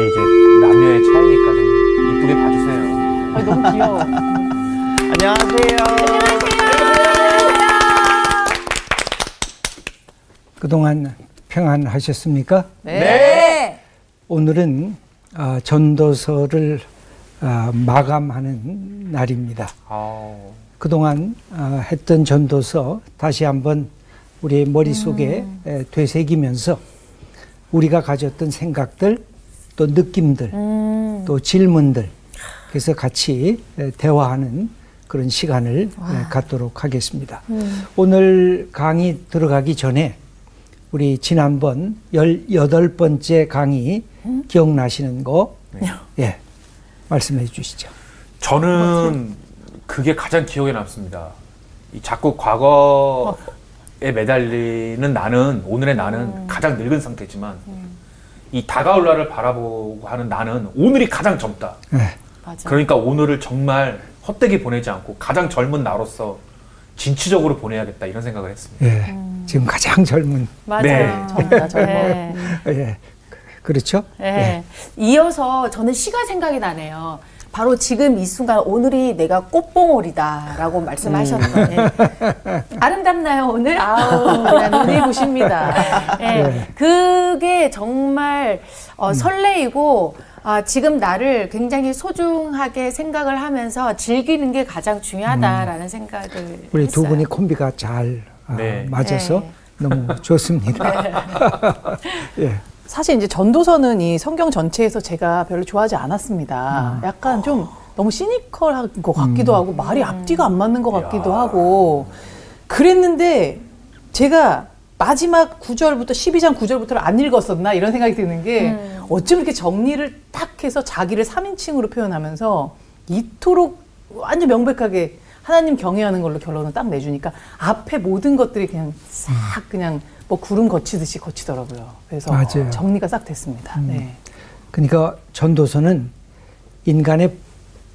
그게 이제 남녀의 차이니까 좀 이쁘게 봐주세요. 아, 너무 귀여워. 안녕하세요. 그동안 평안하셨습니까? 네. 오늘은 아, 전도서를 아, 마감하는 날입니다. 아우, 그동안 아, 했던 전도서 다시 한번 우리 머릿속에 에, 되새기면서 우리가 가졌던 생각들 또 느낌들 또 질문들. 그래서 같이 에, 대화하는 그런 시간을 에, 갖도록 하겠습니다. 오늘 강의 들어가기 전에 우리 지난번 18번째 강의 기억나시는 거? 예. 말씀해 주시죠. 저는 그게 가장 기억에 남습니다. 이 자꾸 과거에 매달리는 나는 오늘의 나는 가장 늙은 상태지만 이 다가올 날을 바라보고 하는 나는 오늘이 가장 젊다. 예. 맞아. 그러니까 오늘을 정말 헛되게 보내지 않고 가장 젊은 나로서 진취적으로 보내야겠다 이런 생각을 했습니다. 예. 지금 가장 젊은 맞아요. 네. 젊다, 젊어. 네. 예. 그렇죠? 네. 이어서 저는 시가 생각이 나네요. 바로 지금 이 순간 오늘이 내가 꽃봉오리다라고 말씀하셨는데 아름답나요 오늘? 아우 그냥 눈이 부십니다. 예. 네. 그게 정말 어, 설레이고 아, 지금 나를 굉장히 소중하게 생각을 하면서 즐기는 게 가장 중요하다라는 생각을 우리 두 했어요. 분이 콤비가 잘 아, 네. 맞아서 네. 너무 좋습니다. 예. 사실 이제 전도서는 이 성경 전체에서 제가 별로 좋아하지 않았습니다. 약간 좀 너무 시니컬한 것 같기도 하고 말이 앞뒤가 안 맞는 것 같기도 하고 그랬는데 제가 마지막 9절부터 12장 9절부터를 안 읽었었나 이런 생각이 드는 게 어쩜 이렇게 정리를 딱 해서 자기를 3인칭으로 표현하면서 이토록 완전 명백하게 하나님 경외하는 걸로 결론을 딱 내주니까 앞에 모든 것들이 그냥 싹 그냥 뭐 구름 거치듯이 거치더라고요. 그래서 맞아요. 정리가 싹 됐습니다. 네. 그러니까 전도서는 인간의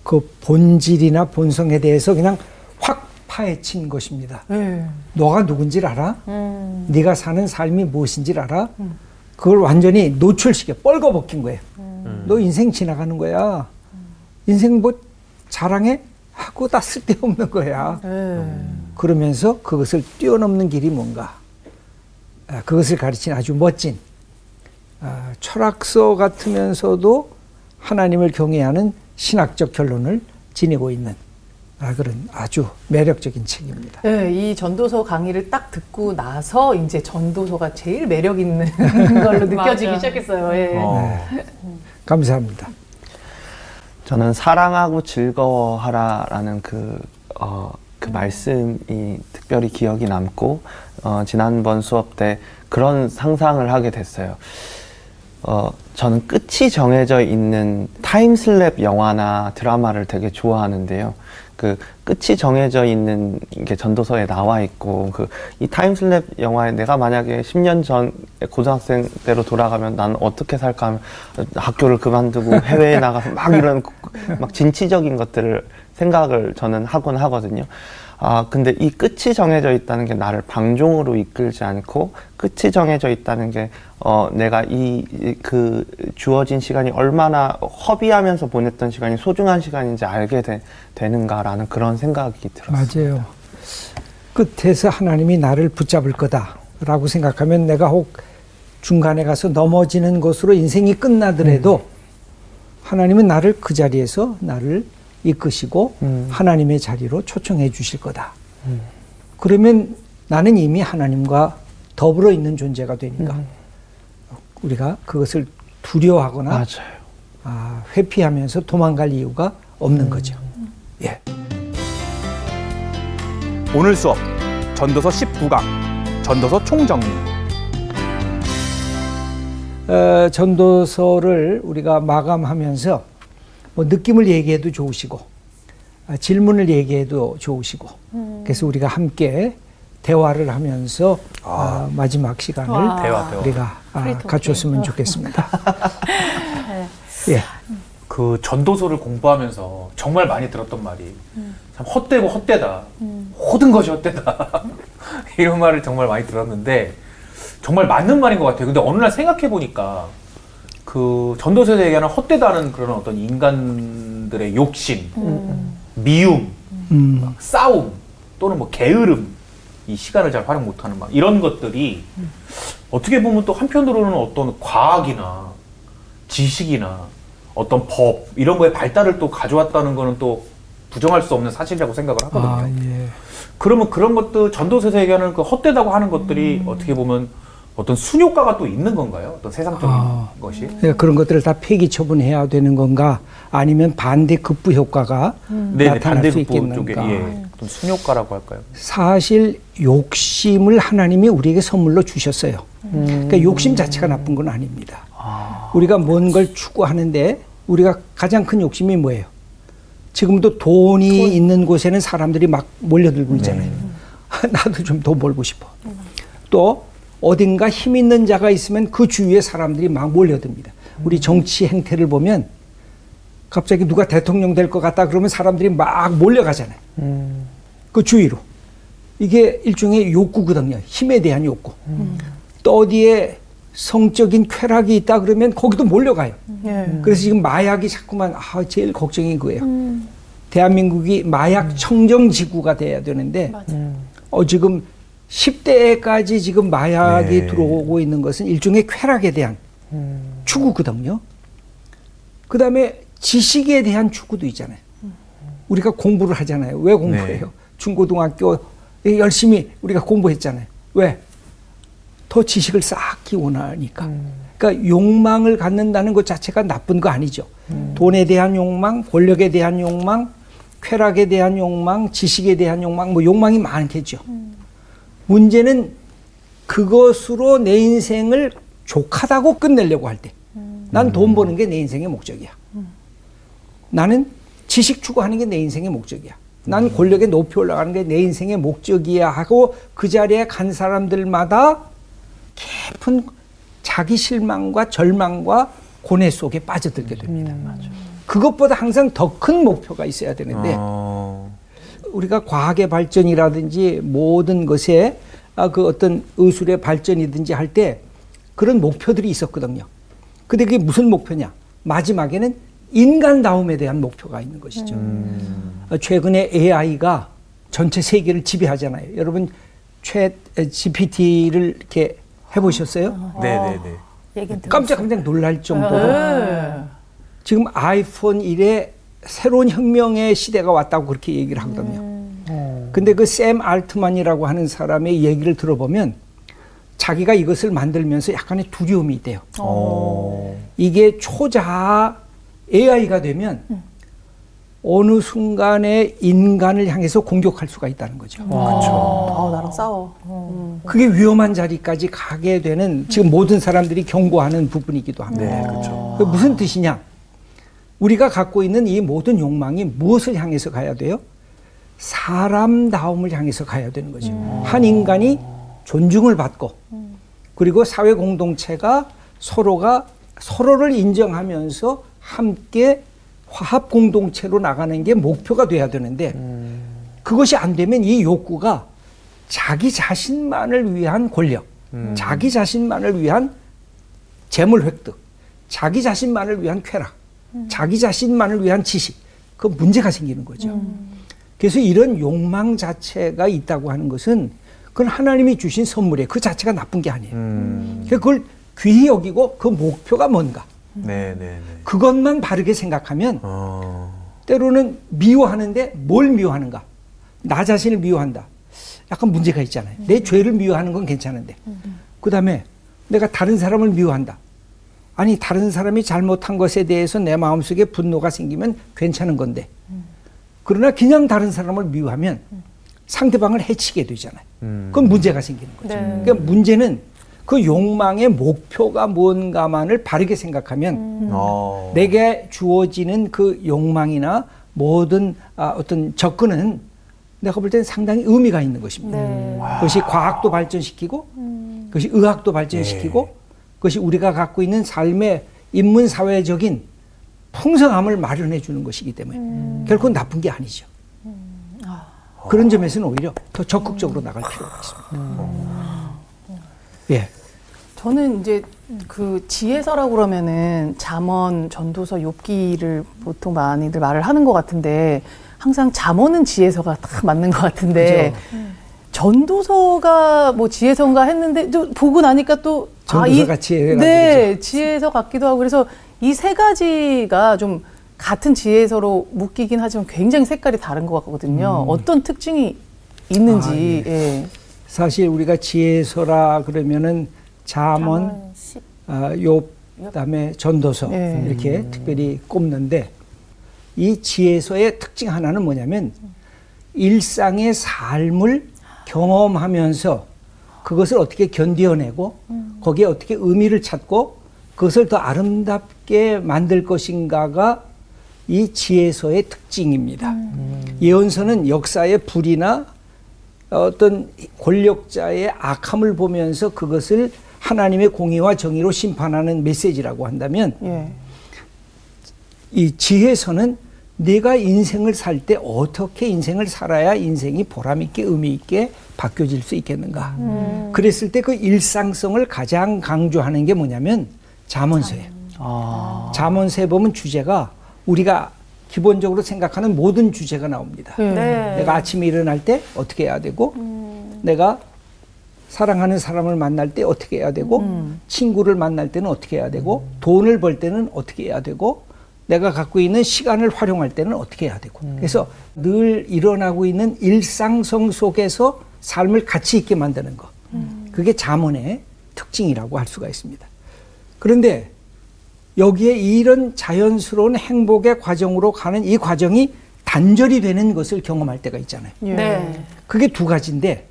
그 본질이나 본성에 대해서 그냥 확 파헤친 것입니다. 네. 너가 누군지를 알아? 음. 네가 사는 삶이 무엇인지를 알아? 그걸 완전히 노출시켜 뻘거벗긴 거예요. 너 인생 지나가는 거야. 인생 뭐 자랑해? 하고 다 쓸데없는 거야. 네. 그러면서 그것을 뛰어넘는 길이 뭔가 아, 그것을 가르친 아주 멋진 아, 철학서 같으면서도 하나님을 경외하는 신학적 결론을 지니고 있는 아, 그런 아주 매력적인 책입니다. 네, 이 전도서 강의를 딱 듣고 나서 이제 전도서가 제일 매력 있는 걸로 느껴지기. 시작했어요. 예. 어. 감사합니다. 저는 사랑하고 즐거워하라라는 그, 어, 그 말씀이 특별히 기억이 남고, 어, 지난번 수업 때 그런 상상을 하게 됐어요. 어, 저는 끝이 정해져 있는 time slip 영화나 드라마를 되게 좋아하는데요. 그 끝이 정해져 있는 게 전도서에 나와 있고 그 이 time slip 영화에 내가 만약에 10년 전 고등학생 때로 돌아가면 나는 어떻게 살까 하면 학교를 그만두고 해외에 나가서 막 이런 막 진취적인 것들을 생각을 저는 하곤 하거든요. 아, 근데 이 끝이 정해져 있다는 게 나를 방종으로 이끌지 않고 끝이 정해져 있다는 게 어, 내가 이 그 주어진 시간이 얼마나 허비하면서 보냈던 시간이 소중한 시간인지 알게 되, 되는가라는 그런 생각이 들었어요. 맞아요. 끝에서 하나님이 나를 붙잡을 거다라고 생각하면 내가 혹 중간에 가서 넘어지는 것으로 인생이 끝나더라도 하나님은 나를 그 자리에서 나를 이끄시고 음. 하나님의 자리로 초청해 주실 거다. 그러면 나는 이미 하나님과 더불어 있는 존재가 되니까 우리가 그것을 두려워하거나 맞아요. 아, 회피하면서 도망갈 이유가 없는 거죠. 예. 오늘 수업 전도서 19강 전도서 총정리 어, 전도서를 우리가 마감하면서 뭐 느낌을 얘기해도 좋으시고 아, 질문을 얘기해도 좋으시고 그래서 우리가 함께 대화를 하면서 아, 마지막 시간을 와. 대화, 대화. 우리가 아. 갖췄으면 좋겠습니다. 예. 그 전도서를 공부하면서 정말 많이 들었던 말이 참 헛되고 헛되다. 모든 것이 헛되다. 이런 말을 정말 많이 들었는데 정말 맞는 말인 것 같아요. 근데 어느 날 생각해 보니까 그 전도서에서 얘기하는 헛되다는 그런 어떤 인간들의 욕심, 미움, 음. 막 싸움 또는 뭐 게으름, 이 시간을 잘 활용 못하는 막 이런 것들이 어떻게 보면 또 한편으로는 어떤 과학이나 지식이나 어떤 법 이런 거에 발달을 또 가져왔다는 거는 또 부정할 수 없는 사실이라고 생각을 하거든요. 아, 예. 그러면 그런 것들 전도서에서 얘기하는 그 헛되다고 하는 것들이 어떻게 보면 어떤 순효과가 또 있는 건가요? 어떤 세상적인 아. 것이? 그러니까 그런 것들을 다 폐기 처분해야 되는 건가 아니면 반대 급부 효과가 네, 나타날 수 반대급부 쪽에 있겠는가. 예, 어떤 순효과라고 할까요? 사실 욕심을 하나님이 우리에게 선물로 주셨어요. 그러니까 욕심 자체가 나쁜 건 아닙니다. 우리가 뭔 걸 추구하는데 우리가 가장 큰 욕심이 뭐예요? 지금도 돈이 있는 곳에는 사람들이 막 몰려들고 있잖아요. 나도 좀 돈 벌고 싶어. 또 어딘가 힘 있는 자가 있으면 그 주위에 사람들이 막 몰려듭니다. 우리 정치 행태를 보면 갑자기 누가 대통령 될 것 같다 그러면 사람들이 막 몰려가잖아요. 그 주위로. 이게 일종의 욕구거든요. 힘에 대한 욕구. 또 어디에 성적인 쾌락이 있다 그러면 거기도 몰려가요. 예. 그래서 지금 마약이 자꾸만 아 제일 걱정인 거예요. 대한민국이 마약 청정 지구가 돼야 되는데 어 지금 10대까지 지금 마약이 네. 들어오고 있는 것은 일종의 쾌락에 대한 추구거든요. 그 다음에 지식에 대한 추구도 있잖아요. 우리가 공부를 하잖아요. 왜 공부해요? 네. 중고등학교 열심히 우리가 공부했잖아요. 왜? 더 지식을 쌓기 원하니까. 그러니까 욕망을 갖는다는 것 자체가 나쁜 거 아니죠. 돈에 대한 욕망, 권력에 대한 욕망, 쾌락에 대한 욕망, 지식에 대한 욕망, 뭐 욕망이 많겠죠. 문제는 그것으로 내 인생을 족하다고 끝내려고 할 때. 난 돈 버는 게 내 인생의 목적이야. 나는 지식 추구하는 게 내 인생의 목적이야. 난 권력에 높이 올라가는 게 내 인생의 목적이야 하고 그 자리에 간 사람들마다 깊은 자기 실망과 절망과 고뇌 속에 빠져들게 됩니다. 그것보다 항상 더 큰 목표가 있어야 되는데 어, 우리가 과학의 발전이라든지 모든 것에 아, 그 어떤 의술의 발전이든지 할 때 그런 목표들이 있었거든요. 근데 그게 무슨 목표냐? 마지막에는 인간다움에 대한 목표가 있는 것이죠. 어, 최근에 AI가 전체 세계를 지배하잖아요. 여러분, 최 GPT를 이렇게 해보셨어요? 네네네. 얘긴 들었어요. 깜짝깜짝 놀랄 정도로 예. 지금 아이폰 1에 새로운 혁명의 시대가 왔다고 그렇게 얘기를 하거든요. 근데 그 샘 알트만이라고 하는 사람의 얘기를 들어보면 자기가 이것을 만들면서 약간의 두려움이 있대요. 어. 이게 초자아 AI가 되면 어느 순간에 인간을 향해서 공격할 수가 있다는 거죠. 아, 나랑 싸워. 그게 위험한 자리까지 가게 되는 지금 모든 사람들이 경고하는 부분이기도 합니다. 네, 그렇죠. 그 무슨 뜻이냐? 우리가 갖고 있는 이 모든 욕망이 무엇을 향해서 가야 돼요? 사람다움을 향해서 가야 되는 거죠. 한 인간이 존중을 받고 그리고 사회 공동체가 서로가 서로를 인정하면서 함께 화합 공동체로 나가는 게 목표가 돼야 되는데 그것이 안 되면 이 욕구가 자기 자신만을 위한 권력, 자기 자신만을 위한 재물 획득, 자기 자신만을 위한 쾌락, 자기 자신만을 위한 지식, 그 문제가 생기는 거죠. 그래서 이런 욕망 자체가 있다고 하는 것은 그건 하나님이 주신 선물이에요. 그 자체가 나쁜 게 아니에요. 음. 그래서 그걸 귀히 여기고 그 목표가 뭔가 네 네 네. 그것만 바르게 생각하면 어. 때로는 미워하는데 뭘 미워하는가? 나 자신을 미워한다. 약간 문제가 있잖아요. 내 죄를 미워하는 건 괜찮은데. 그 다음에 내가 다른 사람을 미워한다. 아니, 다른 사람이 잘못한 것에 대해서 내 마음속에 분노가 생기면 괜찮은 건데. 그러나 그냥 다른 사람을 미워하면 상대방을 해치게 되잖아요. 음. 그건 문제가 생기는 거죠. 네. 그러니까 문제는 그 욕망의 목표가 뭔가만을 바르게 생각하면 어. 내게 주어지는 그 욕망이나 모든 아, 어떤 접근은 내가 볼 때는 상당히 의미가 있는 것입니다. 네. 그것이 과학도 발전시키고, 그것이 의학도 발전시키고, 그것이 우리가 갖고 있는 삶의 인문 사회적인 풍성함을 마련해 주는 것이기 때문에 결코 나쁜 게 아니죠. 그런 점에서는 오히려 더 적극적으로 나갈 필요가 있습니다. 예. 저는 이제 그 지혜서라고 그러면은 잠언, 전도서, 욥기를 보통 많이들 말을 하는 것 같은데 항상 잠언은 지혜서가 딱 맞는 것 같은데 전도서가 뭐 지혜서인가 했는데 또 보고 나니까 또 전도서가 지혜가 네 지혜서 같기도 하고 그래서 이 세 가지가 좀 같은 지혜서로 묶이긴 하지만 굉장히 색깔이 다른 것 같거든요. 어떤 특징이 있는지 아, 예. 예. 사실 우리가 지혜서라 그러면은 잠언, 십. 아, 욥, 그다음에 전도서 네. 이렇게 특별히 꼽는데 이 지혜서의 특징 하나는 뭐냐면 일상의 삶을 경험하면서 그것을 어떻게 견뎌내고 거기에 어떻게 의미를 찾고 그것을 더 아름답게 만들 것인가가 이 지혜서의 특징입니다. 예언서는 역사의 불이나 어떤 권력자의 악함을 보면서 그것을 하나님의 공의와 정의로 심판하는 메시지라고 한다면 예. 이 지혜서는 내가 인생을 살 때 어떻게 인생을 살아야 인생이 보람 있게 의미 있게 바뀌어질 수 있겠는가. 그랬을 때 그 일상성을 가장 강조하는 게 뭐냐면 잠언서예요. 아. 잠언서에 보면 주제가 우리가 기본적으로 생각하는 모든 주제가 나옵니다. 예. 네. 내가 아침에 일어날 때 어떻게 해야 되고 내가 사랑하는 사람을 만날 때 어떻게 해야 되고 친구를 만날 때는 어떻게 해야 되고 돈을 벌 때는 어떻게 해야 되고 내가 갖고 있는 시간을 활용할 때는 어떻게 해야 되고 그래서 늘 일어나고 있는 일상성 속에서 삶을 가치 있게 만드는 거 그게 잠언의 특징이라고 할 수가 있습니다. 그런데 여기에 이런 자연스러운 행복의 과정으로 가는 이 과정이 단절이 되는 것을 경험할 때가 있잖아요. 예. 네. 그게 두 가지인데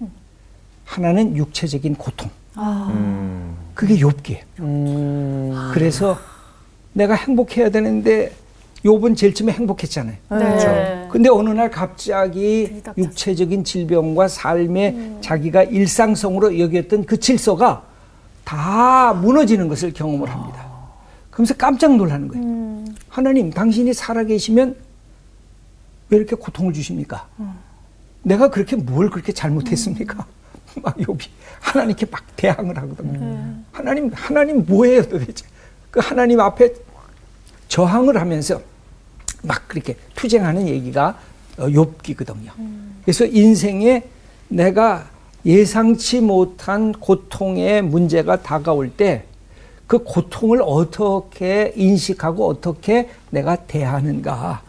하나는 육체적인 고통. 음. 그게 욥기예요. 음. 그래서 내가 행복해야 되는데 욥은 제일 처음에 행복했잖아요. 네. 근데 어느 날 갑자기. 육체적인 질병과 삶의 자기가 일상성으로 여겼던 그 질서가 다 무너지는 것을 경험을 합니다. 그러면서 깜짝 놀라는 거예요. 하나님, 당신이 살아계시면 왜 이렇게 고통을 주십니까? 내가 그렇게 뭘 그렇게 잘못했습니까? 막 욥이 하나님께 막 대항을 하거든요. 하나님, 하나님 뭐예요 도대체? 그 하나님 앞에 저항을 하면서 막 그렇게 투쟁하는 얘기가 어, 욥기거든요. 그래서 인생에 내가 예상치 못한 고통의 문제가 다가올 때 그 고통을 어떻게 인식하고 어떻게 내가 대하는가.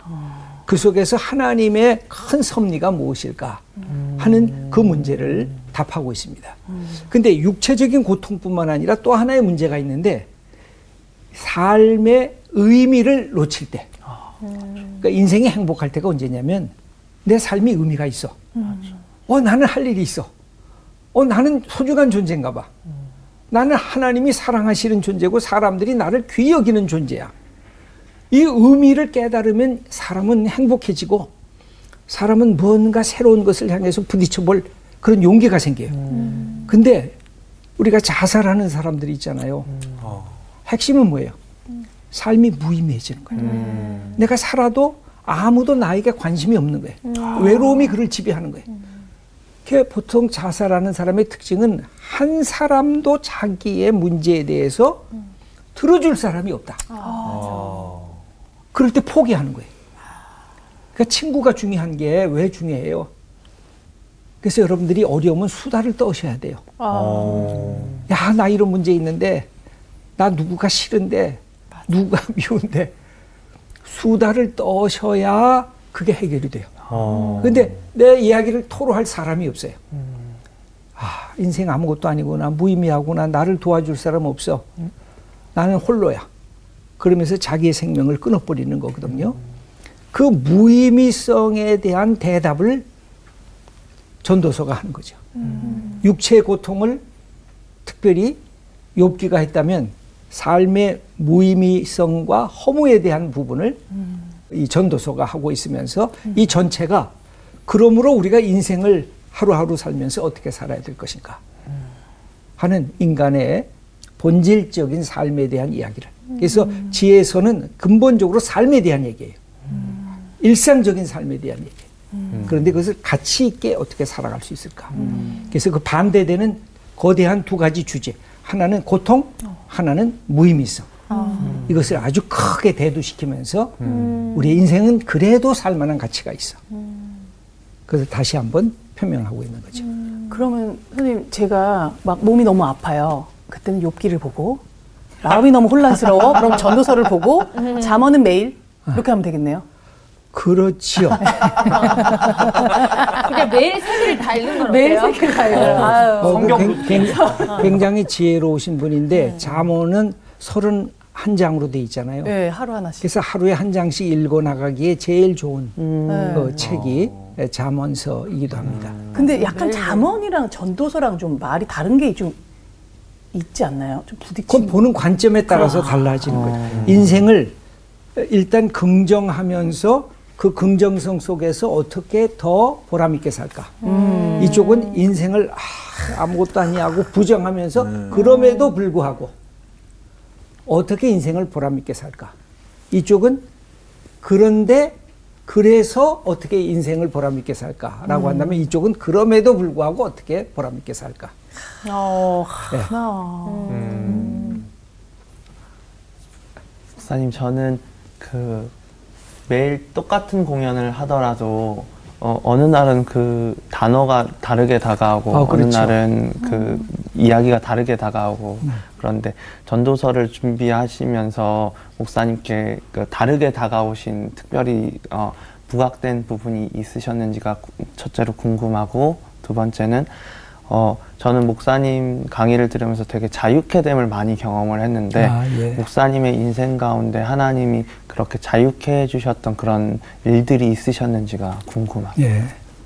그 속에서 하나님의 큰 섭리가 무엇일까 하는 그 문제를 답하고 있습니다. 근데 육체적인 고통뿐만 아니라 또 하나의 문제가 있는데 삶의 의미를 놓칠 때. 그러니까 인생이 행복할 때가 언제냐면 내 삶이 의미가 있어. 어, 나는 할 일이 있어. 어, 나는 소중한 존재인가 봐. 나는 하나님이 사랑하시는 존재고 사람들이 나를 귀히 여기는 존재야. 이 의미를 깨달으면 사람은 행복해지고 사람은 뭔가 새로운 것을 향해서 부딪혀 볼 그런 용기가 생겨요. 근데 우리가 자살하는 사람들이 있잖아요. 핵심은 뭐예요? 삶이 무의미해지는 거예요. 내가 살아도 아무도 나에게 관심이 없는 거예요. 외로움이 그를 지배하는 거예요. 그 보통 자살하는 사람의 특징은 한 사람도 자기의 문제에 대해서 들어줄 사람이 없다. 어. 그럴 때 포기하는 거예요. 그러니까 친구가 중요한 게 왜 중요해요? 그래서 여러분들이 어려우면 수다를 떠셔야 돼요. 어. 야, 나 이런 문제 있는데, 나 누구가 싫은데, 누가 미운데, 수다를 떠셔야 그게 해결이 돼요. 어. 근데 내 이야기를 토로할 사람이 없어요. 아, 인생 아무것도 아니구나. 무의미하구나. 나를 도와줄 사람 없어. 나는 홀로야. 그러면서 자기의 생명을 끊어버리는 거거든요. 그 무의미성에 대한 대답을 전도서가 하는 거죠. 육체의 고통을 특별히 욥기가 했다면 삶의 무의미성과 허무에 대한 부분을 이 전도서가 하고 있으면서 이 전체가 그러므로 우리가 인생을 하루하루 살면서 어떻게 살아야 될 것인가 하는 인간의 본질적인 삶에 대한 이야기를. 그래서 지혜서는 근본적으로 삶에 대한 얘기예요. 일상적인 삶에 대한 얘기예요. 그런데 그것을 가치 있게 어떻게 살아갈 수 있을까. 그래서 그 반대되는 거대한 두 가지 주제. 하나는 고통, 하나는 무의미성. 이것을 아주 크게 대두시키면서 우리의 인생은 그래도 살 만한 가치가 있어. 그래서 다시 한번 표명하고 있는 거죠. 그러면 선생님 제가 막 몸이 너무 아파요. 그때는 욥기를 보고 마음이 너무 혼란스러워. 그럼 전도서를 보고 잠언은 매일 이렇게 하면 되겠네요. 그렇지요. 그냥 매일 세계를 다 읽는 건 매일? 세계를 다 읽어요. 어, 굉- 굉- 굉장히 지혜로우신 분인데 잠 언은 31장으로 돼 있잖아요. 네, 하루 하나씩. 그래서 하루에 한 장씩 읽어 나가기에 제일 좋은 네. 그 책이 잠언서이기도 합니다. 근데 약간 잠언이랑 전도서랑 좀 말이 다른 게 좀 있지 않나요? 좀 그건 부딪히는. 보는 관점에 따라서 달라지는 거예요. 인생을 일단 긍정하면서 그 긍정성 속에서 어떻게 더 보람있게 살까. 이쪽은 인생을 아, 아무것도 아니하고 부정하면서 그럼에도 불구하고 어떻게 인생을 보람있게 살까. 이쪽은 그런데 그래서 어떻게 인생을 보람있게 살까라고 한다면 이쪽은 그럼에도 불구하고 어떻게 보람있게 살까. 어, 네. 하나. 목사님 저는 그 매일 똑같은 공연을 하더라도 어, 어느 날은 그 단어가 다르게 다가오고 어, 어, 느 그렇죠. 날은 그 이야기가 다르게 다가오고 그런데 전도서를 준비하시면서 목사님께 그 다르게 다가오신 특별히 어, 부각된 부분이 있으셨는지가 구- 첫째로 궁금하고 두 번째는 어, 저는 목사님 강의를 들으면서 되게 자유케됨을 많이 경험을 했는데 아, 예. 목사님의 인생 가운데 하나님이 그렇게 자유케 해주셨던 그런 일들이 있으셨는지가 궁금합니다. 예.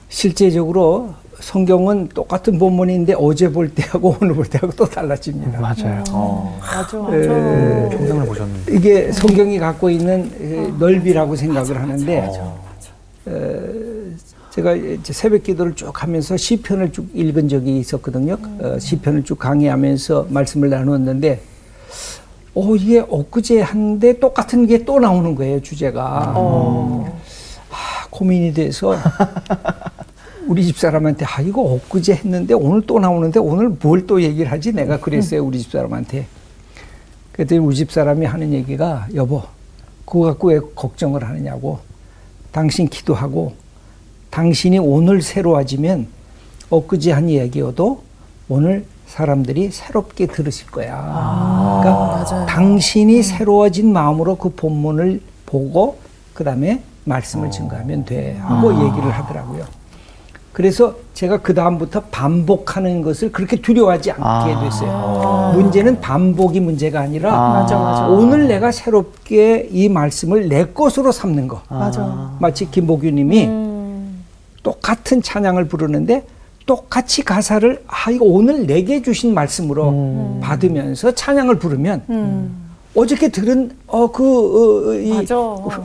실제적으로 성경은 똑같은 본문인데 어제 볼 때하고 오늘 볼 때하고 또 달라집니다. 맞아요. 어, 맞아, 예. 맞아. 평생을 보셨는데. 이게 성경이 갖고 있는 에, 넓이라고 생각을 하는데 어, 제가 이제 새벽 기도를 쭉 하면서 시편을 쭉 읽은 적이 있었거든요. 어, 시편을 쭉 강의하면서 말씀을 나누었는데 어 이게 엊그제 한데 똑같은 게 또 나오는 거예요 주제가 아, 고민이 돼서 우리 집 사람한테 아 이거 엊그제 했는데 오늘 또 나오는데 오늘 뭘 또 얘기를 하지? 내가 그랬어요 우리 집 사람한테. 그랬더니 우리 집 사람이 하는 얘기가 여보 그거 갖고 왜 걱정을 하느냐고. 당신 기도하고 당신이 오늘 새로워지면 엊그제 한 얘기여도 오늘 사람들이 새롭게 들으실 거야. 그러니까 당신이 새로워진 마음으로 그 본문을 보고 그 다음에 말씀을 증거하면 돼 하고 얘기를 하더라고요. 그래서 제가 그 다음부터 반복하는 것을 그렇게 두려워하지 않게 아. 됐어요. 문제는 반복이 문제가 아니라 아. 맞아, 맞아. 오늘 내가 새롭게 이 말씀을 내 것으로 삼는 거. 맞아. 마치 김보규님이 음. 똑같은 찬양을 부르는데 똑같이 가사를 아 이거 오늘 내게 주신 말씀으로 받으면서 찬양을 부르면 음. 어저께 들은 어그 어, 이 맞아.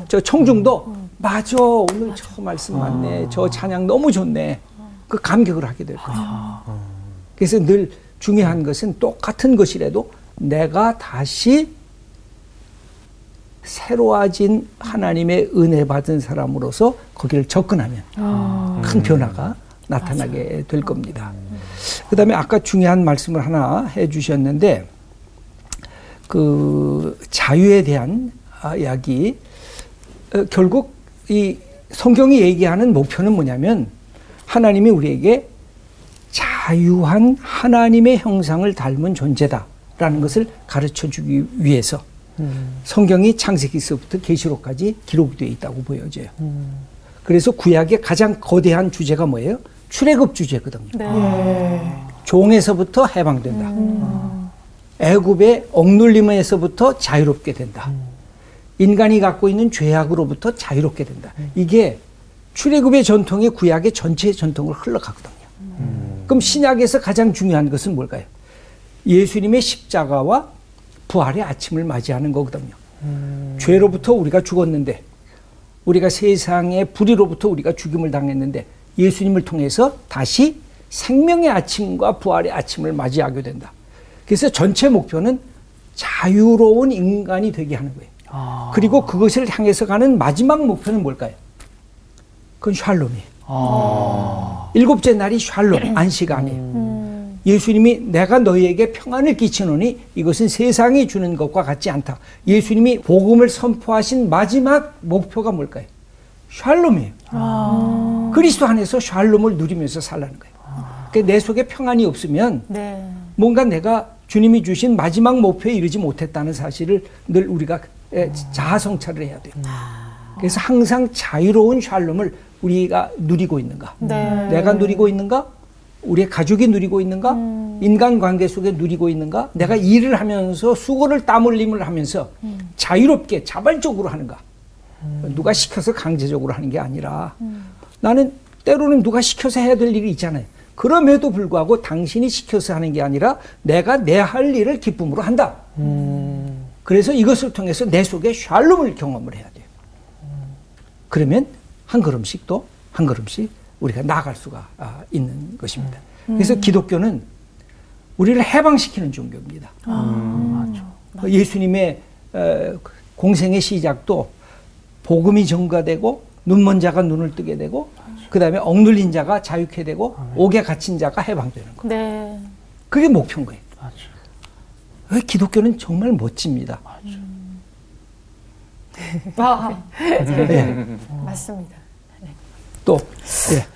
저 청중도 맞아. 오늘 저 말씀 맞네. 저 찬양 너무 좋네. 그 감격을 하게 될 거예요. 그래서 늘 중요한 것은 똑같은 것이라도 내가 다시 새로워진 하나님의 은혜 받은 사람으로서 거기를 접근하면 큰 변화가 나타나게 될 겁니다. 그 다음에 아까 중요한 말씀을 하나 해 주셨는데, 그 자유에 대한 아, 이야기, 어, 결국 이 성경이 얘기하는 목표는 뭐냐면, 하나님이 우리에게 자유한 하나님의 형상을 닮은 존재다라는 것을 가르쳐 주기 위해서 성경이 창세기서부터 계시록까지 기록되어 있다고 보여져요. 그래서 구약의 가장 거대한 주제가 뭐예요? 출애굽 주제거든요. 네. 종에서부터 해방된다. 애굽의 억눌림에서부터 자유롭게 된다. 인간이 갖고 있는 죄악으로부터 자유롭게 된다. 이게 출애굽의 전통이 구약의 전체 전통을 흘러가거든요. 그럼 신약에서 가장 중요한 것은 뭘까요? 예수님의 십자가와 부활의 아침을 맞이하는 거거든요. 죄로부터 우리가 죽었는데 우리가 세상의 불의로부터 우리가 죽임을 당했는데 예수님을 통해서 다시 생명의 아침과 부활의 아침을 맞이하게 된다. 그래서 전체 목표는 자유로운 인간이 되게 하는 거예요. 그리고 그것을 향해서 가는 마지막 목표는 뭘까요? 그건 샬롬이에요. 일곱째 날이 샬롬, 안식 아니에요. 예수님이 내가 너희에게 평안을 끼치노니 이것은 세상이 주는 것과 같지 않다. 예수님이 복음을 선포하신 마지막 목표가 뭘까요? 샬롬이에요. 그리스도 안에서 샬롬을 누리면서 살라는 거예요. 그러니까 내 속에 평안이 없으면 네. 뭔가 내가 주님이 주신 마지막 목표에 이르지 못했다는 사실을 늘 우리가 에, 자아 성찰을 해야 돼요. 그래서 항상 자유로운 샬롬을 우리가 누리고 있는가? 네. 내가 누리고 있는가? 우리의 가족이 누리고 있는가? 음. 인간 관계 속에 누리고 있는가? 내가 일을 하면서 수고를 땀 흘림을 하면서 음. 자유롭게 자발적으로 하는가? 누가 시켜서 강제적으로 하는 게 아니라 음. 나는 때로는 누가 시켜서 해야 될 일이 있잖아요. 그럼에도 불구하고 당신이 시켜서 하는 게 아니라 내가 내 할 일을 기쁨으로 한다. 그래서 이것을 통해서 내 속에 샬롬을 경험을 해야 돼요. 그러면 한 걸음씩 또 한 걸음씩 우리가 나아갈 수가 아, 있는 것입니다. 그래서 기독교는 우리를 해방시키는 종교입니다. 어, 예수님의 어, 공생의 시작도 복음이 전가되고 눈먼 자가 눈을 뜨게 되고 그 다음에 억눌린 자가 자유케 되고 옥에 갇힌 자가 해방되는 거. 네. 그게 목표인 거예요. 어, 기독교는 정말 멋집니다. 아, 네. 맞습니다. 또 예.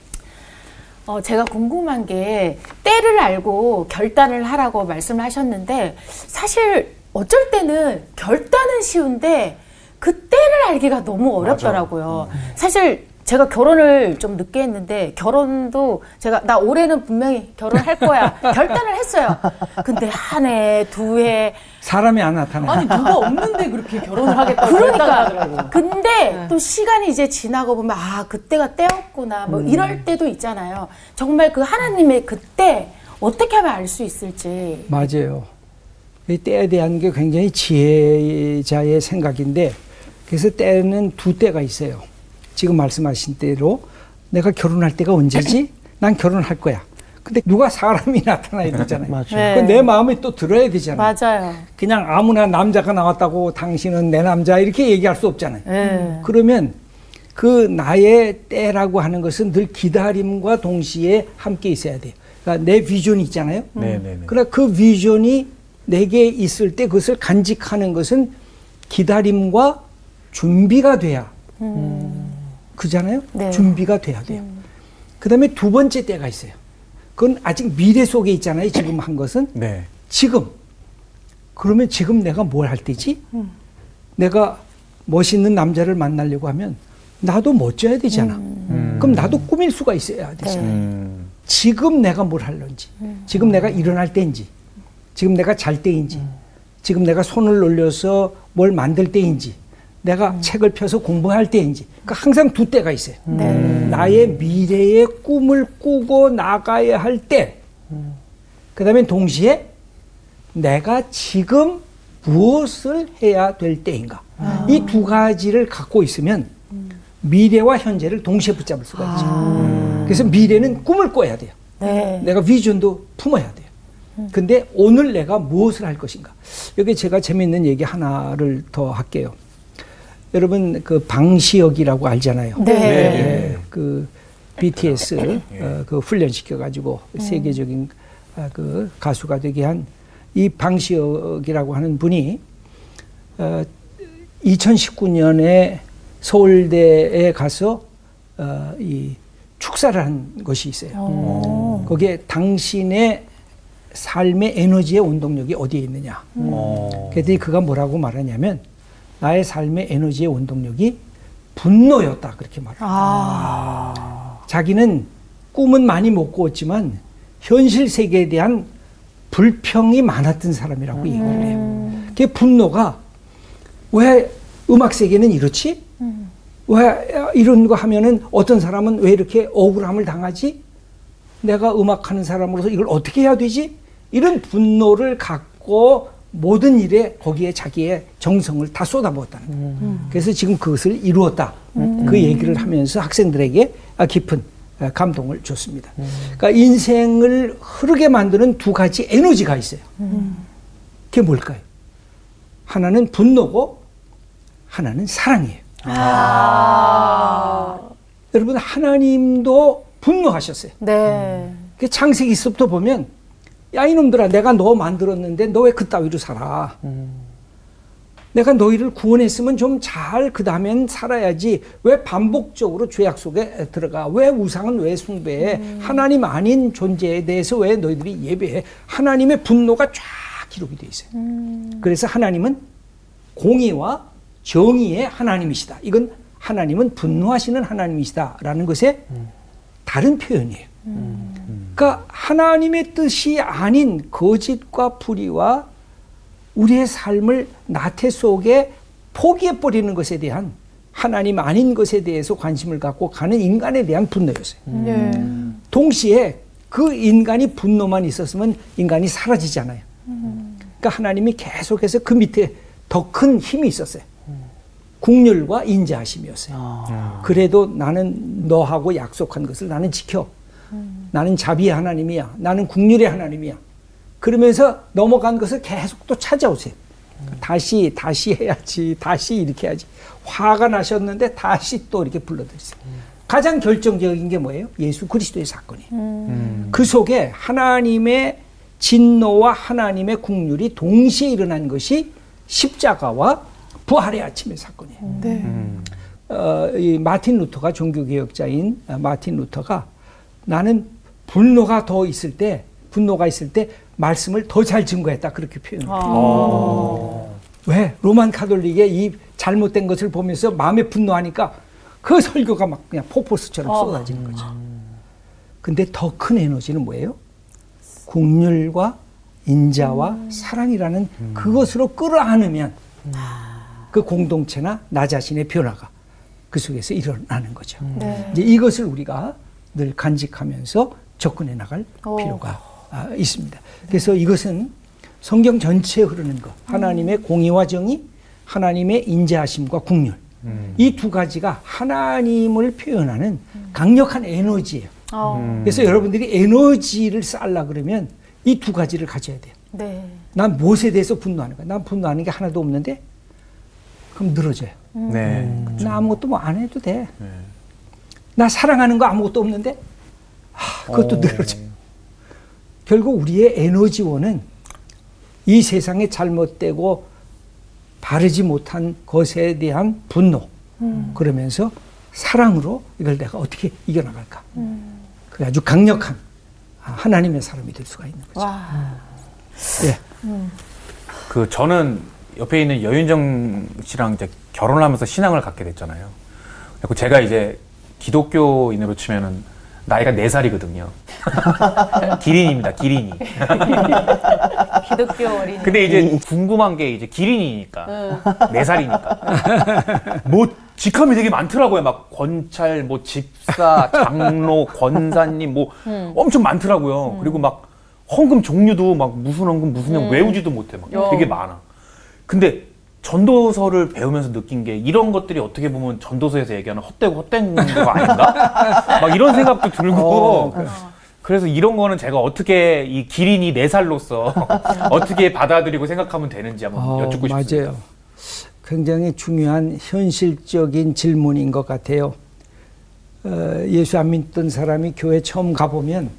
어, 제가 궁금한 게 때를 알고 결단을 하라고 말씀을 하셨는데 사실 어쩔 때는 결단은 쉬운데 그 때를 알기가 너무 어렵더라고요. 사실 제가 결혼을 좀 늦게 했는데 결혼도 제가 나 올해는 분명히 결혼할 거야 결단을 했어요. 근데 한 해, 두 해, 사람이 안 나타나요. 아니 누가 없는데 그렇게 결혼을 하겠다고 그러니까. 하더라고. 근데 또 시간이 이제 지나고 보면 아 그때가 때였구나 뭐 이럴 때도 있잖아요. 정말 그 하나님의 그때 어떻게 하면 알 수 있을지. 맞아요. 이 때에 대한 게 굉장히 지혜자의 생각인데 그래서 때는 두 때가 있어요. 지금 말씀하신 대로 내가 결혼할 때가 언제지? 난 결혼할 거야. 근데 누가 사람이 나타나야 되잖아요. 맞아요. 네. 그내 마음이 또 들어야 되잖아요. 맞아요. 그냥 아무나 남자가 나왔다고 당신은 내 남자 이렇게 얘기할 수 없잖아요. 네. 그러면 그 나의 때라고 하는 것은 늘 기다림과 동시에 함께 있어야 돼요. 그러니까 내 비전이 있잖아요. 네네네. 그러나 그 비전이 내게 있을 때 그것을 간직하는 것은 기다림과 준비가 돼야 그잖아요. 네. 준비가 돼야 돼요. 그다음에 두 번째 때가 있어요. 그건 아직 미래 속에 있잖아요. 지금 한 것은 네. 지금 그러면 지금 내가 뭘 할 때지? 내가 멋있는 남자를 만나려고 하면 나도 멋져야 되잖아. 그럼 나도 꾸밀 수가 있어야 되잖아. 음. 지금 내가 뭘 할런지, 지금 내가 일어날 때인지, 지금 내가 잘 때인지, 지금 내가 손을 놀려서 뭘 만들 때인지, 내가 책을 펴서 공부할 때인지, 그러니까 항상 두 때가 있어요. 나의 미래의 꿈을 꾸고 나가야 할 때, 그 다음에 동시에 내가 지금 무엇을 해야 될 때인가. 이두 가지를 갖고 있으면 미래와 현재를 동시에 붙잡을 수가 있죠. 그래서 미래는 꿈을 꿔야 돼요. 네. 내가 비전도 품어야 돼요. 근데 오늘 내가 무엇을 할 것인가. 여기 제가 재미있는 얘기 하나를 더 할게요. 여러분 그 방시혁이라고 알잖아요. 네. 예, 그 BTS 어, 그 훈련시켜 가지고 세계적인 아, 그 가수가 되게 한 이 방시혁이라고 하는 분이 어, 2019년에 서울대에 가서 어, 이 축사를 한 것이 있어요. 거기에 당신의 삶의 에너지의 원동력이 어디에 있느냐. 어. 그랬더니 그가 뭐라고 말하냐면 나의 삶의 에너지의 원동력이 분노였다 그렇게 말해요. 아. 자기는 꿈은 많이 못 꾸었지만 현실 세계에 대한 불평이 많았던 사람이라고 얘기를 해요. 그 분노가 왜 음악 세계는 이렇지? 왜 이런 거 하면은 어떤 사람은 왜 이렇게 억울함을 당하지? 내가 음악하는 사람으로서 이걸 어떻게 해야 되지? 이런 분노를 갖고 모든 일에 거기에 자기의 정성을 다 쏟아부었다는 거예요. 그래서 지금 그것을 이루었다. 그 얘기를 하면서 학생들에게 아, 깊은 아, 감동을 줬습니다. 그러니까 인생을 흐르게 만드는 두 가지 에너지가 있어요. 그게 뭘까요? 하나는 분노고 하나는 사랑이에요. 여러분 하나님도 분노하셨어요. 네. 그 창세기 1서부터 보면 야 이놈들아 내가 너 만들었는데 너 왜 그따위로 살아? 내가 너희를 구원했으면 좀 잘 그 다음엔 살아야지. 왜 반복적으로 죄악 속에 들어가? 왜 우상은 왜 숭배해? 하나님 아닌 존재에 대해서 왜 너희들이 예배해? 하나님의 분노가 쫙 기록이 돼 있어요. 그래서 하나님은 공의와 정의의 하나님이시다. 이건 하나님은 분노하시는 하나님이시다라는 것의 다른 표현이에요 그러니까 하나님의 뜻이 아닌 거짓과 불의와 우리의 삶을 나태 속에 포기해 버리는 것에 대한 하나님 아닌 것에 대해서 관심을 갖고 가는 인간에 대한 분노였어요. 예. 동시에 그 인간이 분노만 있었으면 인간이 사라지잖아요. 그러니까 하나님이 계속해서 그 밑에 더 큰 힘이 있었어요. 국률과 인자하심이었어요. 그래도 나는 너하고 약속한 것을 나는 지켜. 나는 자비의 하나님이야. 나는 국률의 하나님이야. 그러면서 넘어간 것을 계속 또 찾아오세요. 다시 다시 해야지. 다시 이렇게 해야지. 화가 나셨는데 다시 또 이렇게 불러드리세요. 가장 결정적인 게 뭐예요? 예수 그리스도의 사건이에요. 그 속에 하나님의 진노와 하나님의 국률이 동시에 일어난 것이 십자가와 부활의 아침의 사건이에요. 네. 어, 이 마틴 루터가 종교개혁자인 어, 마틴 루터가 나는 분노가 더 있을 때 분노가 있을 때 말씀을 더 잘 증거했다 그렇게 표현해요. 왜 로만 카톨릭의 이 잘못된 것을 보면서 마음에 분노하니까 그 설교가 막 그냥 폭포수처럼 쏟아지는 거죠. 근데 더 큰 에너지는 뭐예요? 국률과 인자와 사랑이라는 그것으로 끌어안으면 그 공동체나 나 자신의 변화가 그 속에서 일어나는 거죠. 네. 이제 이것을 우리가 늘 간직하면서 접근해 나갈 어. 필요가 아, 있습니다. 그래서 이것은 성경 전체에 흐르는 것, 하나님의 공의와 정의, 하나님의 인자하심과 국률, 이두 가지가 하나님을 표현하는 강력한 에너지예요. 어. 그래서 여러분들이 에너지를 쌓으려 그러면 이 두 가지를 가져야 돼요. 네. 난 무엇에 대해서 분노하는 거야? 난 분노하는 게 하나도 없는데? 그럼 늘어져요. 네. 나 아무것도 뭐 안 해도 돼. 나 사랑하는 거 아무것도 없는데? 하, 그것도 어. 늘어져요. 결국 우리의 에너지원은 이 세상에 잘못되고 바르지 못한 것에 대한 분노. 그러면서 사랑으로 이걸 내가 어떻게 이겨나갈까. 그 아주 강력한 하나님의 사람이 될 수가 있는 거죠. 와. 예. 그 저는 옆에 있는 여윤정 씨랑 이제 결혼을 하면서 신앙을 갖게 됐잖아요. 그리고 제가 이제 기독교인으로 치면은 나이가 네살이거든요 기린입니다, 기린이. 기독교 어린이. 근데 이제 궁금한 게 이제 기린이니까. 네살이니까 뭐 직함이 되게 많더라고요. 막 권찰, 뭐 집사, 장로, 권사님 뭐 엄청 많더라고요. 그리고 막 헌금 종류도 막 무슨 헌금 무슨 형 외우지도 못해. 막 어. 되게 많아. 근데 전도서를 배우면서 느낀 게 이런 것들이 어떻게 보면 전도서에서 얘기하는 헛되고 헛된 거 아닌가? 막 이런 생각도 들고. 어, 그래서 이런 거는 제가 어떻게 이 기린이 네 살로서 어떻게 받아들이고 생각하면 되는지 한번 어, 여쭙고 싶습니다. 맞아요. 굉장히 중요한 현실적인 질문인 것 같아요. 어, 예수 안 믿던 사람이 교회 처음 가보면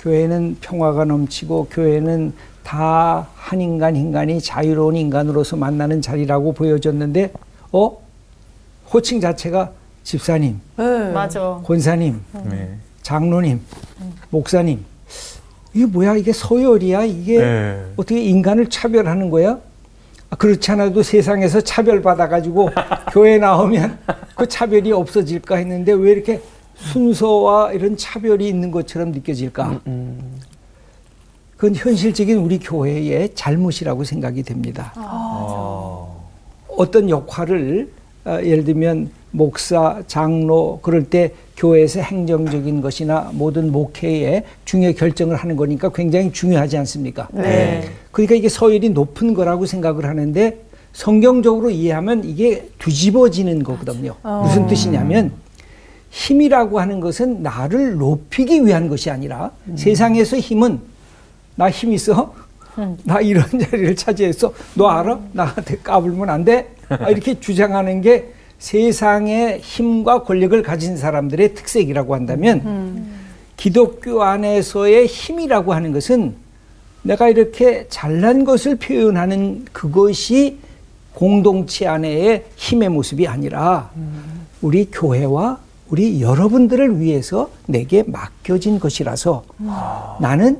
교회는 평화가 넘치고 교회는 다 한 인간 인간이 자유로운 인간으로서 만나는 자리라고 보여졌는데 어 호칭 자체가 집사님, 네. 맞아. 권사님, 네. 장로님, 목사님 이게 뭐야 이게 서열이야 이게 네. 어떻게 인간을 차별하는 거야? 아, 그렇지 않아도 세상에서 차별받아가지고 교회 나오면 그 차별이 없어질까 했는데 왜 이렇게 순서와 이런 차별이 있는 것처럼 느껴질까? 그건 현실적인 우리 교회의 잘못이라고 생각이 됩니다. 어. 어떤 역할을 어, 예를 들면 목사, 장로 그럴 때 교회에서 행정적인 것이나 모든 목회에 중요 결정을 하는 거니까 굉장히 중요하지 않습니까? 네. 그러니까 이게 서열이 높은 거라고 생각을 하는데 성경적으로 이해하면 이게 뒤집어지는 거거든요. 무슨 뜻이냐면 힘이라고 하는 것은 나를 높이기 위한 것이 아니라 세상에서 힘은 나 힘 있어? 나 이런 자리를 차지했어? 너 알아? 나한테 까불면 안 돼? 아, 이렇게 주장하는 게 세상의 힘과 권력을 가진 사람들의 특색이라고 한다면 기독교 안에서의 힘이라고 하는 것은 내가 이렇게 잘난 것을 표현하는 그것이 공동체 안에의 힘의 모습이 아니라 우리 교회와 우리 여러분들을 위해서 내게 맡겨진 것이라서 나는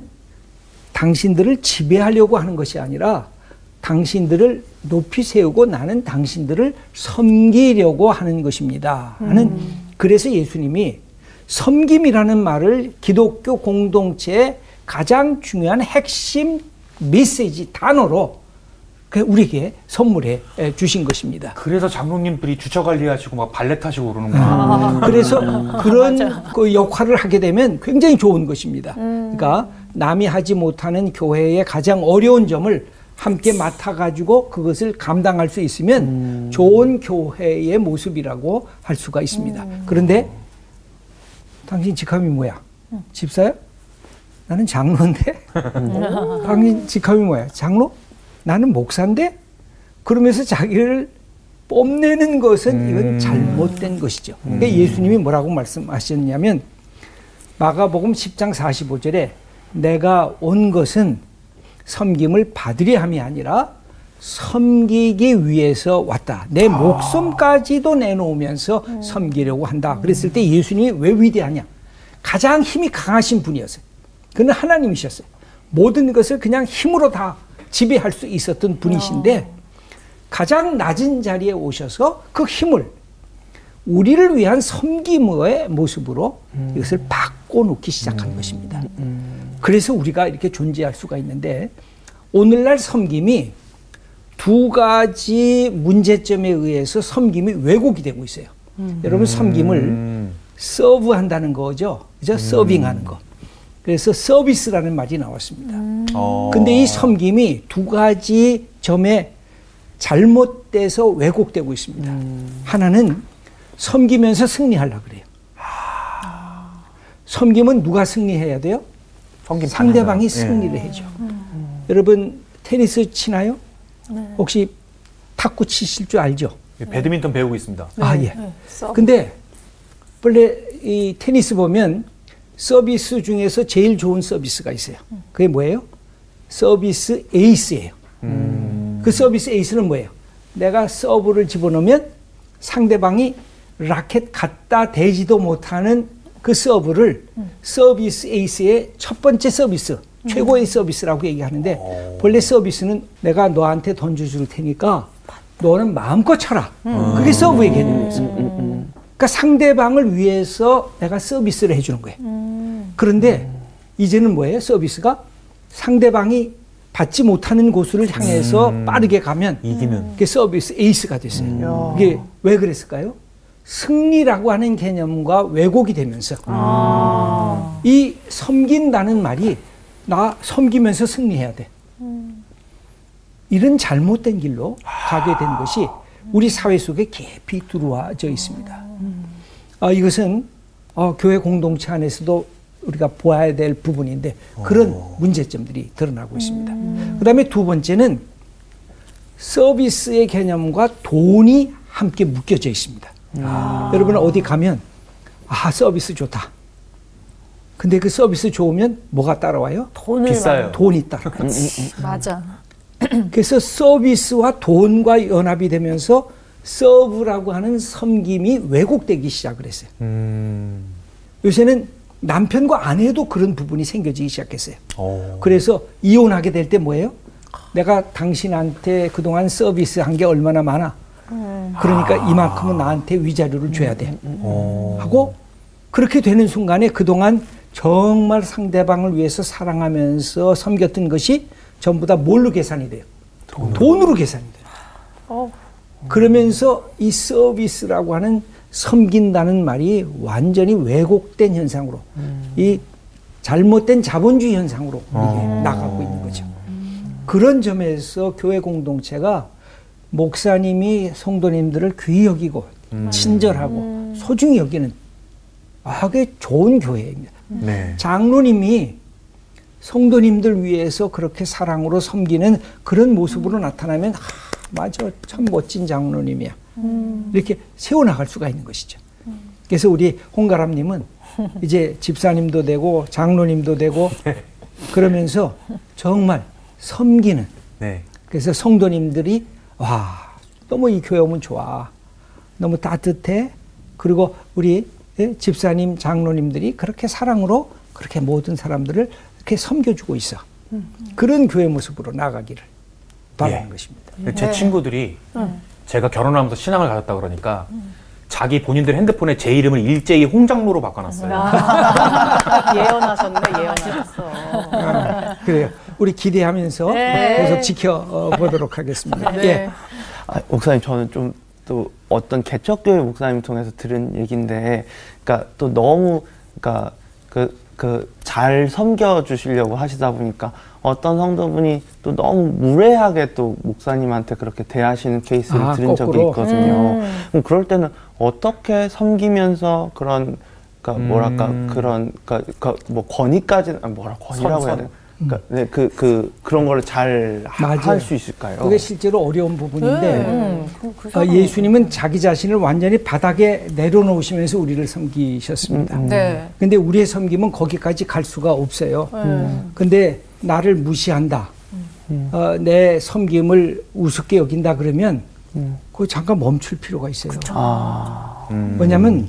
당신들을 지배하려고 하는 것이 아니라 당신들을 높이 세우고 나는 당신들을 섬기려고 하는 것입니다. 하는 그래서 예수님이 섬김이라는 말을 기독교 공동체의 가장 중요한 핵심 메시지 단어로 그 우리에게 선물해 주신 것입니다. 그래서 장로님들이 주차 관리하시고 막 발레 타시고 그러는구나. 그래서 그런 그 역할을 하게 되면 굉장히 좋은 것입니다. 그러니까 남이 하지 못하는 교회의 가장 어려운 점을 함께 맡아가지고 그것을 감당할 수 있으면 좋은 교회의 모습이라고 할 수가 있습니다. 그런데 당신 직함이 뭐야? 집사야? 나는 장로인데? 당신 직함이 뭐야? 장로? 나는 목사인데? 그러면서 자기를 뽐내는 것은 이건 잘못된 것이죠. 그러니까 예수님이 뭐라고 말씀하셨냐면 마가복음 10장 45절에 내가 온 것은 섬김을 받으려 함이 아니라 섬기기 위해서 왔다. 내 목숨까지도 내놓으면서 섬기려고 한다. 그랬을 때 예수님이 왜 위대하냐? 가장 힘이 강하신 분이었어요. 그는 하나님이셨어요. 모든 것을 그냥 힘으로 다 지배할 수 있었던 분이신데 가장 낮은 자리에 오셔서 그 힘을 우리를 위한 섬김의 모습으로 이것을 바꿔놓기 시작한 것입니다. 그래서 우리가 이렇게 존재할 수가 있는데 오늘날 섬김이 두 가지 문제점에 의해서 섬김이 왜곡이 되고 있어요. 여러분 섬김을 서브한다는 거죠. 그죠? 서빙하는 거. 그래서 서비스라는 말이 나왔습니다. 어. 근데 이 섬김이 두 가지 점에 잘못돼서 왜곡되고 있습니다. 하나는 섬기면서 승리하려고 그래요. 섬김은 누가 승리해야 돼요? 상대방이. 승리를 해줘. 여러분 테니스 치나요? 혹시 탁구 치실 줄 알죠? 예. 배드민턴 배우고 있습니다. 아 예. 근데 원래 이 테니스 보면 서비스 중에서 제일 좋은 서비스가 있어요. 그게 뭐예요? 서비스 에이스예요. 그 서비스 에이스는 뭐예요? 내가 서브를 집어넣으면 상대방이 라켓 갖다 대지도 못하는 그 서브를 서비스 에이스의 첫 번째 서비스, 최고의 서비스라고 얘기하는데 본래 서비스는 내가 너한테 던져줄 테니까 너는 마음껏 쳐라. 그게 서브의 개념이었어요. 그러니까 상대방을 위해서 내가 서비스를 해주는 거예요. 그런데 이제는 뭐예요? 서비스가 상대방이 받지 못하는 곳을 향해서 빠르게 가면 이기는. 그게 서비스 에이스가 됐어요. 이게 왜 그랬을까요? 승리라고 하는 개념과 왜곡이 되면서 이 섬긴다는 말이 나 섬기면서 승리해야 돼. 이런 잘못된 길로 가게 된 것이 우리 사회 속에 깊이 들어와져 있습니다. 아, 이것은 어, 교회 공동체 안에서도 우리가 보아야 될 부분인데 그런 문제점들이 드러나고 있습니다. 그 다음에 두 번째는 서비스의 개념과 돈이 함께 묶여져 있습니다. 여러분 어디 가면 아 서비스 좋다. 근데 그 서비스 좋으면 뭐가 따라와요? 돈을 비싸요. 돈이 따라와요. 맞아. 그래서 서비스와 돈과 연합이 되면서 서브라고 하는 섬김이 왜곡되기 시작을 했어요. 음. 요새는 남편과 아내도 그런 부분이 생겨지기 시작했어요. 어. 그래서 이혼하게 될 때 뭐예요? 내가 당신한테 그동안 서비스 한 게 얼마나 많아. 그러니까 이만큼은 나한테 위자료를 줘야 돼. 어. 하고 그렇게 되는 순간에 그동안 정말 상대방을 위해서 사랑하면서 섬겼던 것이 전부 다 뭘로 계산이 돼요? 돈으로 계산이 돼요. 그러면서 이 서비스라고 하는 섬긴다는 말이 완전히 왜곡된 현상으로 이 잘못된 자본주의 현상으로 이게 나가고 있는 거죠. 그런 점에서 교회 공동체가 목사님이 성도님들을 귀히 여기고 친절하고 소중히 여기는 아, 그게 좋은 교회입니다. 네. 장로님이 성도님들 위해서 그렇게 사랑으로 섬기는 그런 모습으로 나타나면 아, 맞아 참 멋진 장로님이야 이렇게 세워나갈 수가 있는 것이죠. 그래서 우리 홍가람님은 이제 집사님도 되고 장로님도 되고 그러면서 정말 섬기는 네. 그래서 성도님들이 와 너무 이 교회 오면 좋아 너무 따뜻해 그리고 우리 예, 집사님 장로님들이 그렇게 사랑으로 그렇게 모든 사람들을 이렇게 섬겨주고 있어 그런 교회 모습으로 나가기를 바라는 예. 것입니다. 제 친구들이 제가 결혼하면서 신앙을 가졌다 그러니까 자기 본인들 핸드폰에 제 이름을 일제히 홍장로로 바꿔놨어요. 예언하셨네, 예언하셨어. 아, 그래요. 우리 기대하면서 네. 계속 지켜보도록 하겠습니다. 네. 예. 아, 목사님 저는 좀 또 어떤 개척교회 목사님 통해서 들은 얘기인데, 그러니까 또 너무 그러니까 그 그잘 섬겨 주시려고 하시다 보니까 어떤 성도분이 또 너무 무례하게 또 목사님한테 그렇게 대하시는 케이스를 아, 들은 적이 거꾸로? 있거든요. 그럼 그럴 때는 어떻게 섬기면서 그런 그러니까 뭐랄까 음. 그런 그러니까 그뭐 권위까지는 아, 뭐라 권위라고 선, 해야 선. 되나? 그러니까 네, 그, 그 그런 거를 잘. 할 수 있을까요? 그게 실제로 어려운 부분인데 음, 그, 그 어, 예수님은 자기 자신을 완전히 바닥에 내려놓으시면서 우리를 섬기셨습니다. 음, 음. 네. 근데 우리의 섬김은 거기까지 갈 수가 없어요. 음. 근데 나를 무시한다. 어, 내 섬김을 우습게 여긴다 그러면 음. 그거 잠깐 멈출 필요가 있어요. 아, 음. 왜냐하면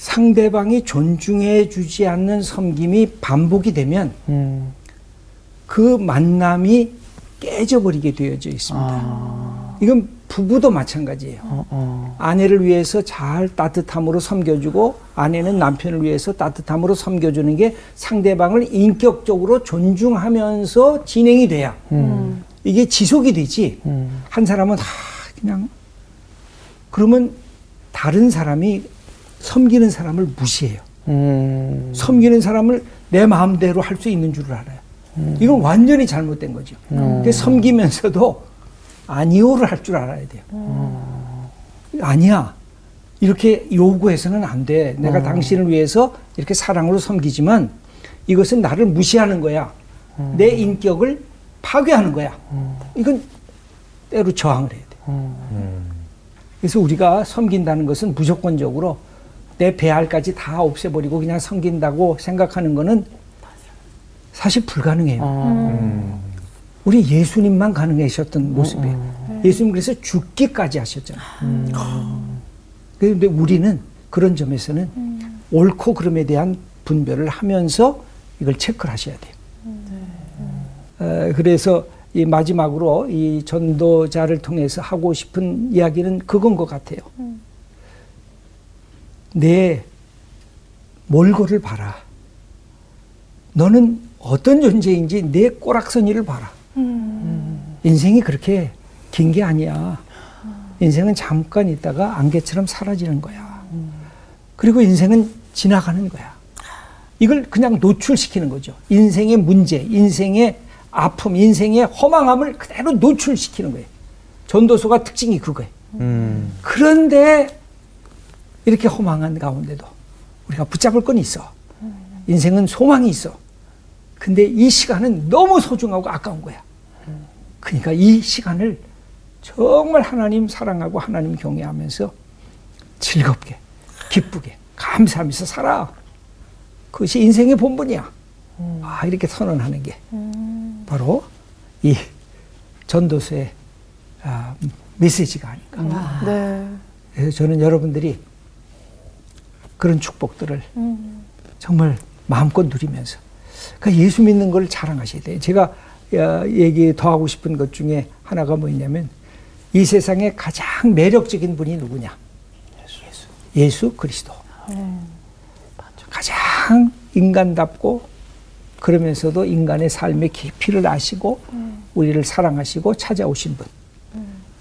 상대방이 존중해 주지 않는 섬김이 반복이 되면 음. 그 만남이 깨져버리게 되어져 있습니다. 아, 이건 부부도 마찬가지예요. 어, 어. 아내를 위해서 잘 따뜻함으로 섬겨주고 아내는 남편을 위해서 따뜻함으로 섬겨주는 게 상대방을 인격적으로 존중하면서 진행이 돼야 음. 이게 지속이 되지. 음. 한 사람은 다 그냥 그러면 다른 사람이 섬기는 사람을 무시해요. 음. 섬기는 사람을 내 마음대로 할 수 있는 줄을 알아요. 이건 완전히 잘못된 거죠. 근데 섬기면서도 아니오를 할 줄 알아야 돼요. 아니야. 이렇게 요구해서는 안 돼. 내가 당신을 위해서 이렇게 사랑으로 섬기지만 이것은 나를 무시하는 거야. 내 인격을 파괴하는 거야. 이건 때로 저항을 해야 돼. 그래서 우리가 섬긴다는 것은 무조건적으로 내 배알까지 다 없애버리고 그냥 섬긴다고 생각하는 거는 사실 불가능해요. 음. 우리 예수님만 가능하셨던 모습이에요. 예수님 그래서 죽기까지 하셨잖아요. 그런데 우리는 그런 점에서는 옳고 그름에 대한 분별을 하면서 이걸 체크를 하셔야 돼요. 어, 그래서 이 마지막으로 이 전도자를 통해서 하고 싶은 이야기는 그건 것 같아요. 내 몰골을 봐라. 너는 어떤 존재인지 내 꼬락서니를 봐라. 인생이 그렇게 긴 게 아니야. 인생은 잠깐 있다가 안개처럼 사라지는 거야. 그리고 인생은 지나가는 거야. 이걸 그냥 노출시키는 거죠. 인생의 문제, 인생의 아픔, 인생의 허망함을 그대로 노출시키는 거예요. 전도서가 특징이 그거예요. 음. 그런데 이렇게 허망한 가운데도 우리가 붙잡을 건 있어. 인생은 소망이 있어. 근데 이 시간은 너무 소중하고 아까운 거야. 그러니까 이 시간을 정말 하나님 사랑하고 하나님 경외하면서 즐겁게, 기쁘게, 감사하면서 살아. 그것이 인생의 본분이야. 아, 이렇게 선언하는 게 바로 이 전도서의 아, 메시지가 아닌가. 네. 그래서 저는 여러분들이 그런 축복들을 정말 마음껏 누리면서 그러니까 예수 믿는 걸 자랑하셔야 돼요. 제가 어, 얘기 더 하고 싶은 것 중에 하나가 뭐냐면 이 세상에 가장 매력적인 분이 누구냐? 예수, 예수 그리스도. 가장 인간답고 그러면서도 인간의 삶의 깊이를 아시고 우리를 사랑하시고 찾아오신 분.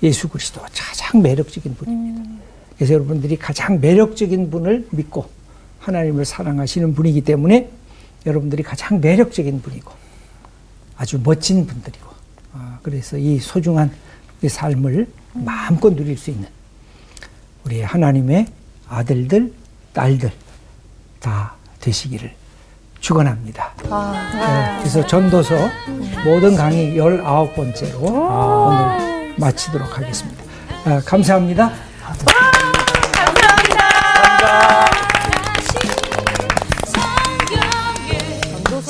예수 그리스도가 가장 매력적인 분입니다. 그래서 여러분들이 가장 매력적인 분을 믿고 하나님을 사랑하시는 분이기 때문에 여러분들이 가장 매력적인 분이고 아주 멋진 분들이고 아, 그래서 이 소중한 이 삶을 마음껏 누릴 수 있는 우리 하나님의 아들들, 딸들 다 되시기를 축원합니다. 네, 그래서 전도서 모든 강의 19번째로 오늘 마치도록 하겠습니다. 아, 감사합니다.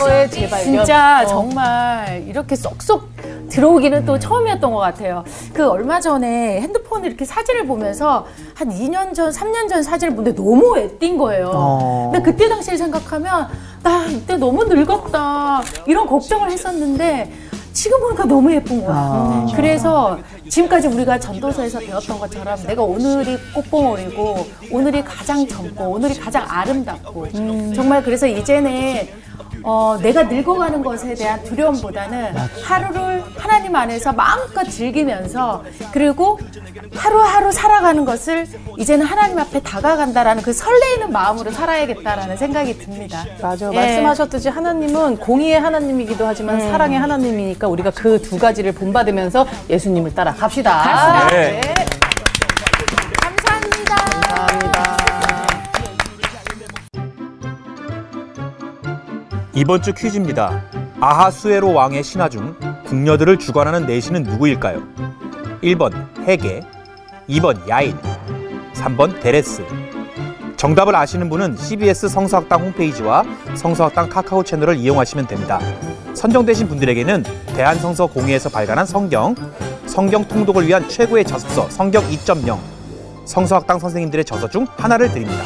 전도서 성경에서의 재발견. 진짜 어. 정말 이렇게 쏙쏙 들어오기는 또 처음이었던 것 같아요. 그 얼마 전에 핸드폰을 이렇게 사진을 보면서 한 2년 전, 3년 전 사진을 보는데 너무 애띤 거예요. 어. 근데 그때 당시를 생각하면 나 이때 너무 늙었다 이런 걱정을 했었는데 지금 보니까 너무 예쁜 거야. 아. 그래서 지금까지 우리가 전도서에서 배웠던 것처럼 내가 오늘이 꽃봉오리고 오늘이 가장 젊고 오늘이 가장 아름답고 정말 그래서 이제는 어, 내가 늙어가는 것에 대한 두려움보다는 하루를 하나님 안에서 마음껏 즐기면서 그리고 하루하루 살아가는 것을 이제는 하나님 앞에 다가간다라는 그 설레이는 마음으로 살아야겠다라는 생각이 듭니다. 맞아. 예. 말씀하셨듯이 하나님은 공의의 하나님이기도 하지만 사랑의 하나님이니까 우리가 그 두 가지를 본받으면서 예수님을 따라 갑시다. 갑시다. 네. 감 이번 주 퀴즈입니다. 아하수에로 왕의 신하 중 궁녀들을 주관하는 내신은 누구일까요? 1번 헤게, 2번 야인, 3번 데레스. 정답을 아시는 분은 CBS 성서학당 홈페이지와 성서학당 카카오 채널을 이용하시면 됩니다. 선정되신 분들에게는 대한성서 공회에서 발간한 성경, 성경 통독을 위한 최고의 자습서 성경 2.0, 성서학당 선생님들의 저서 중 하나를 드립니다.